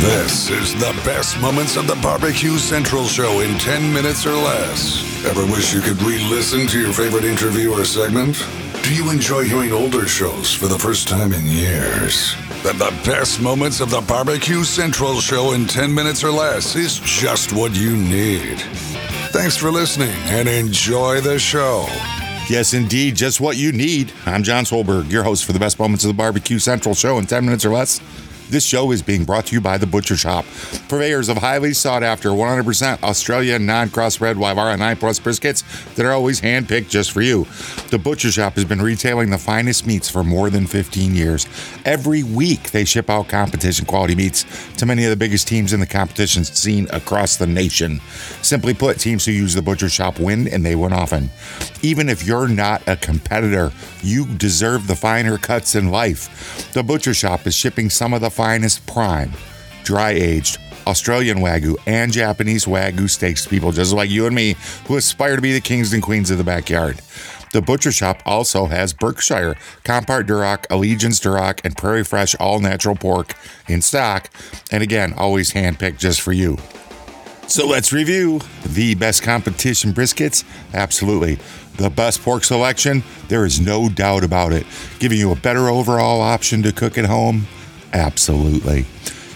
This is the best moments of the Barbecue Central show in 10 minutes or less. Ever wish you could re listen to your favorite interview or segment? Do you enjoy hearing older shows for the first time in years? Then the best moments of the Barbecue Central show in 10 minutes or less is just what you need. Thanks for listening and enjoy the show. Yes, indeed, just what you need. I'm Jon Solberg, your host for the best moments of the Barbecue Central show in 10 minutes or less. This show is being brought to you by The Butcher Shoppe, purveyors of highly sought after 100% Australian non crossbred Wylarah 9 Plus briskets that are always hand picked just for you. The Butcher Shoppe has been retailing the finest meats for more than 15 years. Every week, they ship out competition quality meats to many of the biggest teams in the competition scene across the nation. Simply put, teams who use The Butcher Shoppe win, and they win often. Even if you're not a competitor, you deserve the finer cuts in life. The Butcher Shoppe is shipping some of the finest prime, dry aged, Australian Wagyu, and Japanese Wagyu steaks to people just like you and me who aspire to be the kings and queens of the backyard. The Butcher Shoppe also has Berkshire, Compart Duroc, Allegiance Duroc, and Prairie Fresh all natural pork in stock, and again, always handpicked just for you. So let's review the best competition briskets. Absolutely. The best pork selection, there is no doubt about it. Giving you a better overall option to cook at home. Absolutely.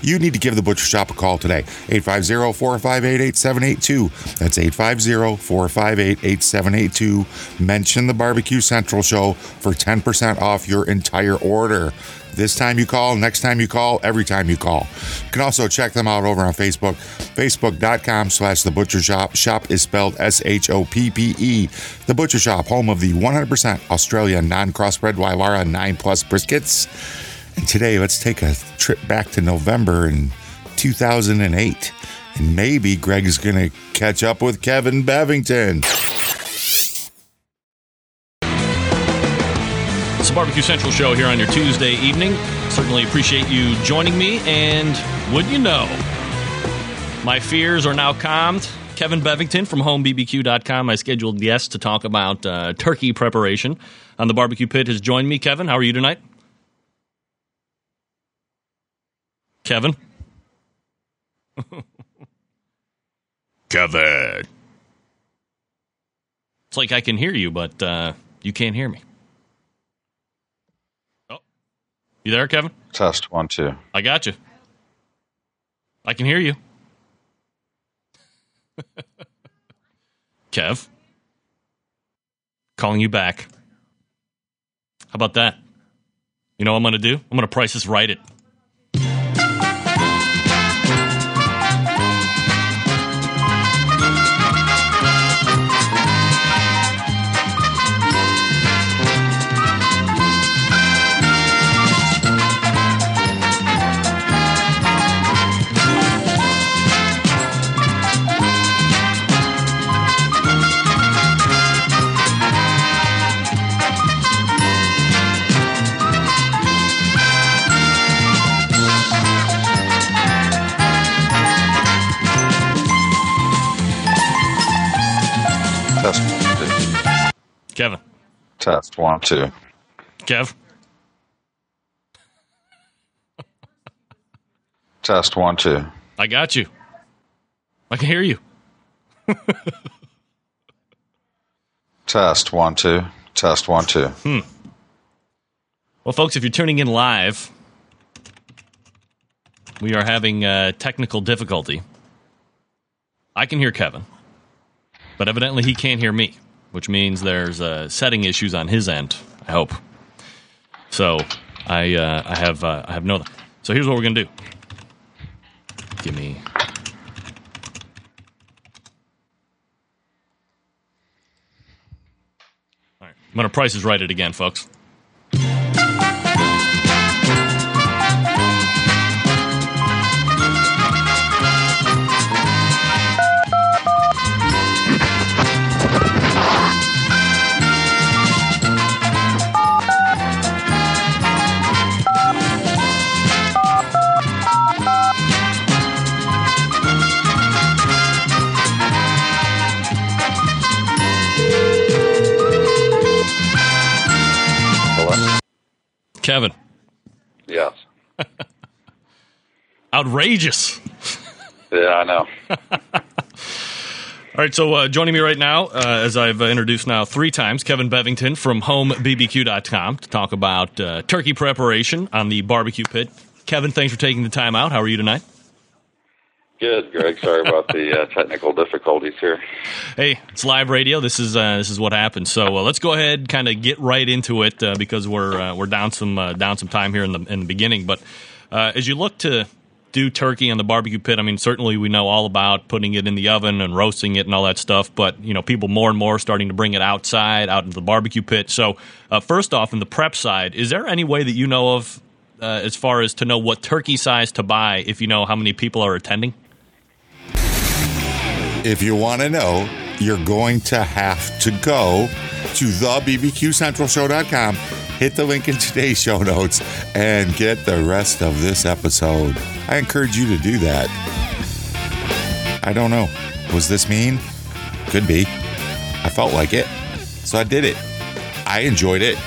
You need to give the Butcher Shoppe a call today. 850 458 8782. That's 850 458 8782. Mention the Barbecue Central Show for 10% off your entire order. This time you call, next time you call, every time you call. You can also check them out over on Facebook, facebook.com slash The Butcher Shoppe. Shop is spelled S-H-O-P-P-E. The Butcher Shoppe, home of the 100% Australian non-crossbred Wylarah 9 Plus briskets. And today, let's take a trip back to November in 2008. And maybe Greg's going to catch up with Kevin Bevington. It's the Barbecue Central show here on your Tuesday evening. Certainly appreciate you joining me. And would you know, my fears are now calmed. Kevin Bevington from homebbq.com, my scheduled guest to talk about uh, turkey preparation on the barbecue pit, has joined me. Kevin, how are you tonight? Kevin? Kevin. It's like I can hear you, but uh, you can't hear me. Oh, you there, Kevin? Test one, two. I got you. I can hear you. Kev, calling you back. How about that? You know what I'm going to do? I'm going to price this right it. Test one, two. Kevin. Test one, two. Kev. Test one, two. I got you. I can hear you. Test one, two. Test one, two. Hmm. Well, folks, if you're tuning in live, we are having uh, technical difficulty. I can hear Kevin, but evidently he can't hear me, which means there's uh, setting issues on his end. I hope. So I uh, I have uh, I have no. So here's what we're gonna do. Give me. All right, I'm gonna price is right it again, folks. Kevin, Yes. Outrageous. Yeah, I know. All right, so uh, joining me right now, uh, as I've uh, introduced now three times, Kevin Bevington from HomeBBQ.com to talk about uh, turkey preparation on the barbecue pit. Kevin, thanks for taking the time out. How are you tonight? Good, Greg. Sorry about the uh, technical difficulties here. Hey, it's live radio. This is uh, this is what happened. So uh, let's go ahead, kind of get right into it uh, because we're uh, we're down some uh, down some time here in the in the beginning. But uh, as you look to do turkey on the barbecue pit, I mean, certainly we know all about putting it in the oven and roasting it and all that stuff. But you know, people more and more starting to bring it outside, out into the barbecue pit. So uh, first off, in the prep side, is there any way that you know of uh, as far as to know what turkey size to buy if you know how many people are attending? If you want to know, you're going to have to go to thebbqcentralshow.com, hit the link in today's show notes, and get the rest of this episode. I encourage you to do that. I don't know. Was this mean? Could be. I felt like it. So I did it. I enjoyed it.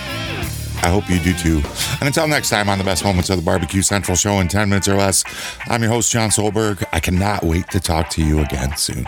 I hope you do too. And until next time on the best moments of the Barbecue Central show in 10 minutes or less, I'm your host, Jon Solberg. I cannot wait to talk to you again soon.